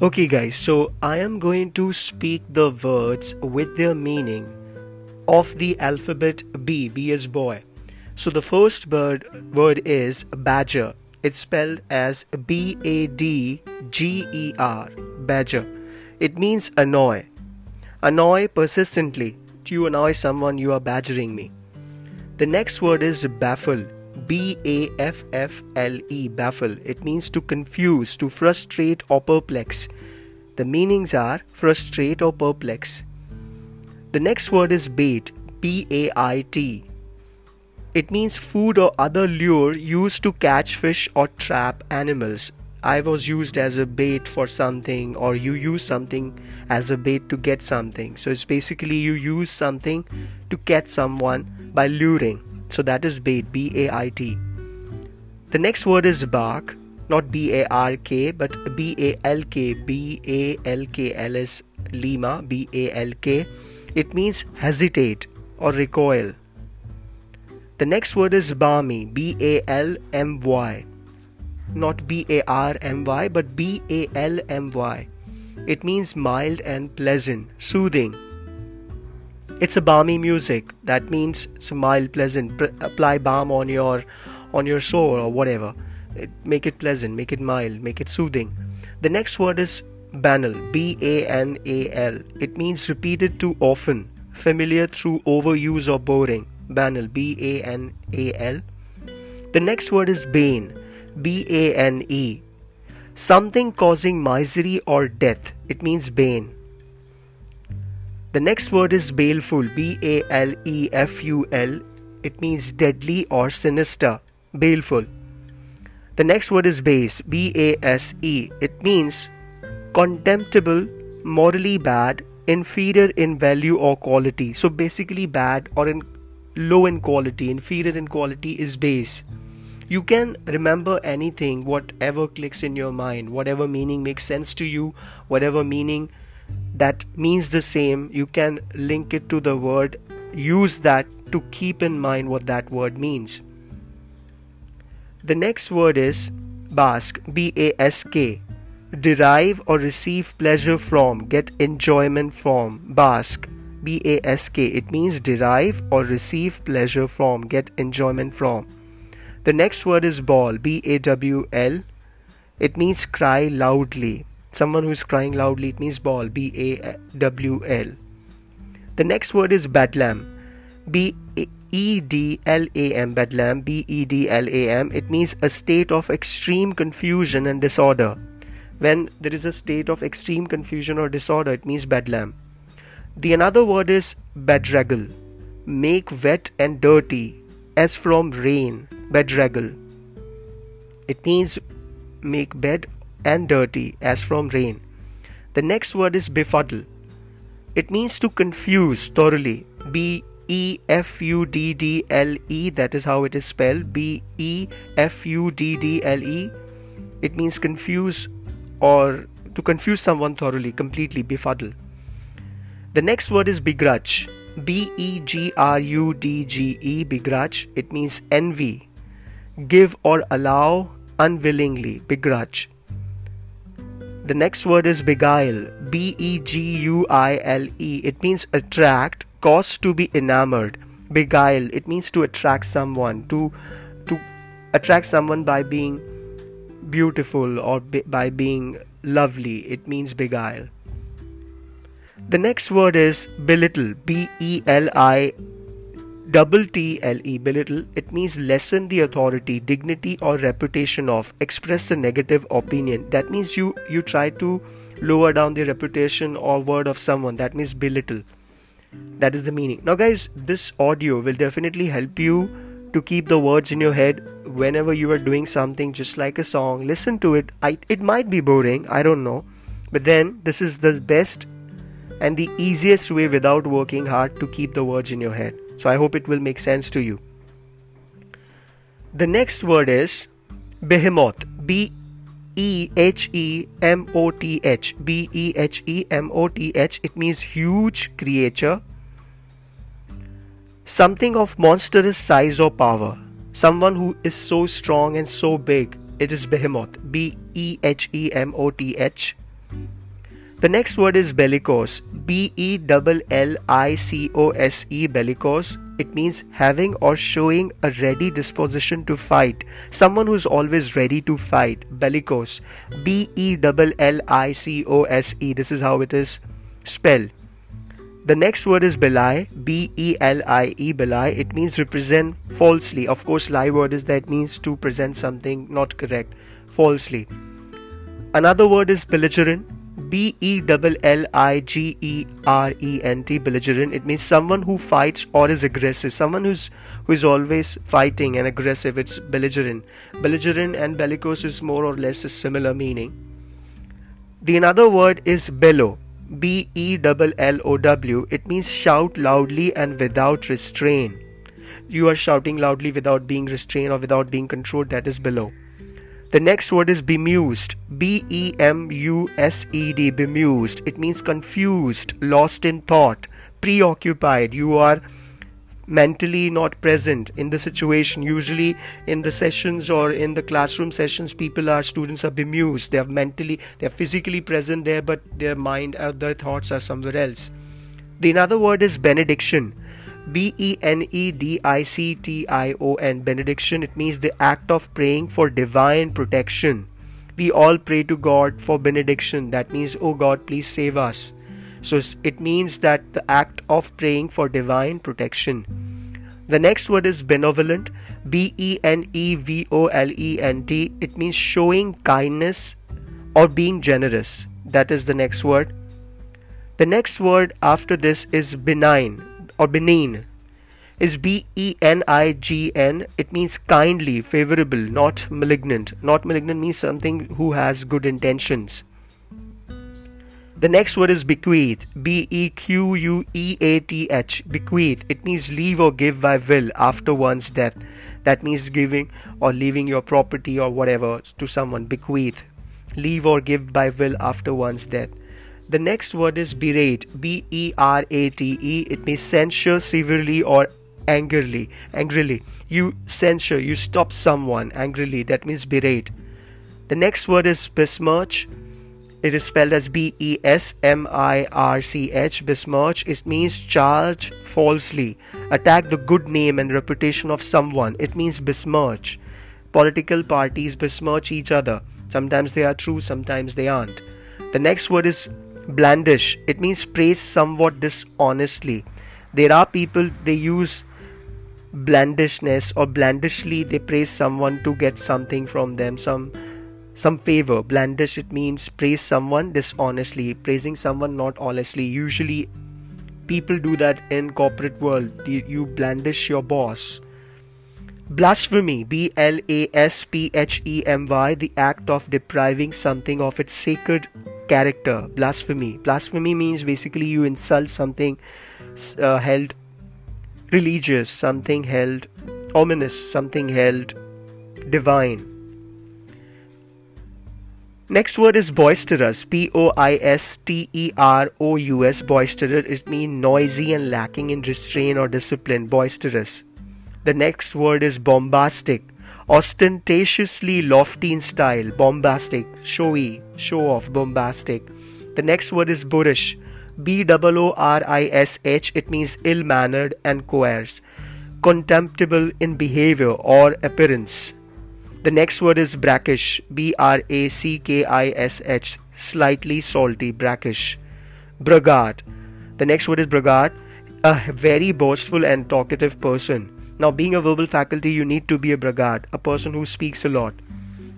Okay, guys, so I am going to speak the words with their meaning of the alphabet B. B is boy. So the first word, word is badger. It's spelled as B A D G E R, badger. It means annoy. Annoy persistently. You annoy someone, you are badgering me. The next word is baffle. B A F F L E, baffle. It means to confuse, to frustrate, or perplex. The meanings are frustrate or perplex. The next word is bait, B A I T. It means food or other lure used to catch fish or trap animals. I was used as a bait for something, or you use something as a bait to get something. So it's basically you use something to catch someone by luring. So that is bait, B A I T. The next word is bark, not B A R K, but B A L K, B A L K, L is Lima, B A L K. It means hesitate or recoil. The next word is balmy, B A L M Y. Not B A R M Y, but B A L M Y. It means mild and pleasant, soothing. It's a balmy music. That means it's mild, pleasant. P- apply balm on your on your sore or whatever. It, make it pleasant, make it mild, make it soothing. The next word is banal. B A N A L. It means repeated too often, familiar through overuse or boring. Banal. B A N A L. The next word is bane. B A N E. Something causing misery or death. It means bane. The next word is baleful, B A L E F U L. It means deadly or sinister, baleful. The next word is base, B A S E. It means contemptible, morally bad, inferior in value or quality. So basically, bad or in low in quality, inferior in quality is base. You can remember anything, whatever clicks in your mind, whatever meaning makes sense to you, whatever meaning that means the same, you can link it to the word, use that to keep in mind what that word means. The next word is bask, B A S K. Derive or receive pleasure from, get enjoyment from. Bask, B A S K. It means derive or receive pleasure from, get enjoyment from. The next word is bawl B A W L. It means cry loudly. Someone who is crying loudly, it means bawl, B A W L. The next word is bedlam, B E D L A M, bedlam, B E D L A M. It means a state of extreme confusion and disorder. When there is a state of extreme confusion or disorder, it means bedlam. The another word is bedraggle, make wet and dirty, as from rain, bedraggle. It means make bed and dirty as from rain. The next word is befuddle. It means to confuse thoroughly. B E F U D D L E, that is how it is spelled. B E F U D D L E. It means confuse or to confuse someone thoroughly, completely, befuddle. The next word is begrudge. B E G R U D G E, begrudge. It means envy, give or allow unwillingly, begrudge. The next word is beguile. B E G U I L E. It means attract, cause to be enamored. Beguile. It means to attract someone, to to attract someone by being beautiful or be, by being lovely. It means beguile. The next word is belittle. B E L I double T L E belittle. It means lessen the authority, dignity, or reputation of. Express a negative opinion. That means you you try to lower down the reputation or word of someone. That means belittle. That is the meaning. Now, guys, this audio will definitely help you to keep the words in your head whenever you are doing something just like a song. Listen to it. I, it might be boring. I don't know. But then, this is the best and the easiest way without working hard to keep the words in your head. So I hope it will make sense to you. The next word is behemoth. B E H E M O T H. B E H E M O T H. It means huge creature. Something of monstrous size or power. Someone who is so strong and so big. It is behemoth. B E H E M O T H. The next word is bellicose. B E L L I C O S E bellicose. It means having or showing a ready disposition to fight. Someone who's always ready to fight. Bellicose. B E L L I C O S E. This is how it is spelled. The next word is belie. B E L I E belie. It means represent falsely. Of course, lie word is that means to present something not correct, falsely. Another word is belligerent B E L L I G E R E N T belligerent. It means someone who fights or is aggressive. Someone who's who is always fighting and aggressive. It's belligerent. Belligerent and bellicose is more or less a similar meaning. The another word is bellow. B E L L O W. It means shout loudly and without restraint. You are shouting loudly without being restrained or without being controlled. That is bellow. The next word is bemused. B E M U S E D. Bemused. It means confused, lost in thought, preoccupied. You are mentally not present in the situation. Usually, in the sessions or in the classroom sessions, people are students are bemused. They are mentally, they are physically present there, but their mind or their thoughts are somewhere else. The another word is benediction. B E N E D I C T I O N benediction. It means the act of praying for divine protection. We all pray to God for benediction. That means oh God please save us. So it means that the act of praying for divine protection. The next word is benevolent. B E N E V O L E N T. It means showing kindness or being generous. That is the next word. The next word after this is benign or benign is B E N I G N. It means kindly, favorable, not malignant. Not malignant means something who has good intentions. The next word is bequeath. B E Q U E A T H. Bequeath. It means leave or give by will after one's death. That means giving or leaving your property or whatever to someone. Bequeath. Leave or give by will after one's death. The next word is berate. B E R A T E. It means censure severely or angrily. Angrily. You censure, you stop someone angrily. That means berate. The next word is besmirch. It is spelled as B E S M I R C H. Besmirch. It means charge falsely, attack the good name and reputation of someone. It means besmirch. Political parties besmirch each other. Sometimes they are true, sometimes they aren't. The next word is blandish. It means praise somewhat dishonestly. There are people they use blandishness or blandishly they praise someone to get something from them, some some favor. Blandish it means praise someone dishonestly, praising someone not honestly. Usually people do that in corporate world. You, you blandish your boss. Blasphemy, B L A S P H E M Y, the act of depriving something of its sacred character blasphemy blasphemy means basically you insult something uh, held religious something held ominous something held divine Next word is boisterous. B O I S T E R O U S. Boisterous. is mean noisy and lacking in restraint or discipline. Boisterous. The next word is bombastic ostentatiously lofty in style, bombastic, showy, show off, bombastic. The next word is boorish, B O R I S H, it means ill mannered and coarse, contemptible in behavior or appearance. The next word is brackish, B R A C K I S H, slightly salty, brackish. Braggart. The next word is braggart, a very boastful and talkative person now, being a verbal faculty, you need to be a braggart, a person who speaks a lot.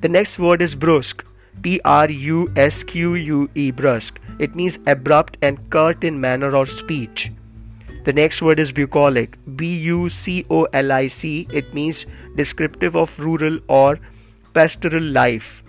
The next word is brusque. P R U S Q U E, brusque. It means abrupt and curt in manner or speech. The next word is bucolic. B U C O L I C. It means descriptive of rural or pastoral life.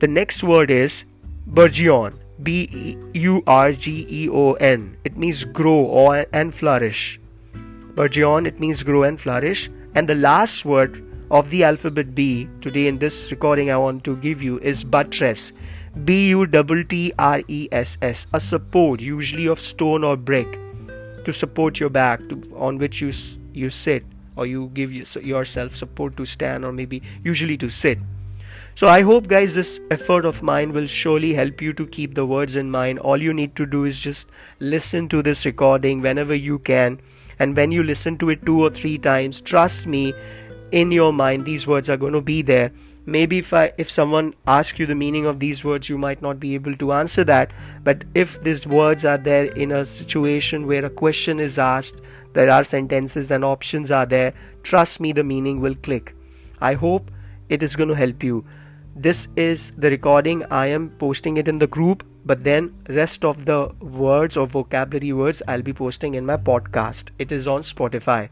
The next word is burgeon. B U R G E O N. It means grow or and flourish. Burgeon, it means grow and flourish. And the last word of the alphabet B today in this recording I want to give you is buttress. B U T T R E S S. A support, usually of stone or brick, to support your back, to, on which you you sit, or you give yourself support to stand, or maybe usually to sit. So I hope guys this effort of mine will surely help you to keep the words in mind. All you need to do is just listen to this recording whenever you can and when you listen to it two or three times trust me in your mind these words are going to be there. Maybe if I, if someone asks you the meaning of these words you might not be able to answer that. But if these words are there in a situation where a question is asked there are sentences and options are there trust me the meaning will click. I hope it is going to help you. This is the recording. I am posting it in the group but then rest of the words or vocabulary words i'll be posting in my podcast it is on spotify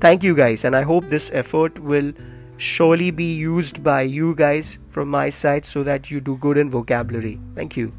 thank you guys and i hope this effort will surely be used by you guys from my side so that you do good in vocabulary. Thank you.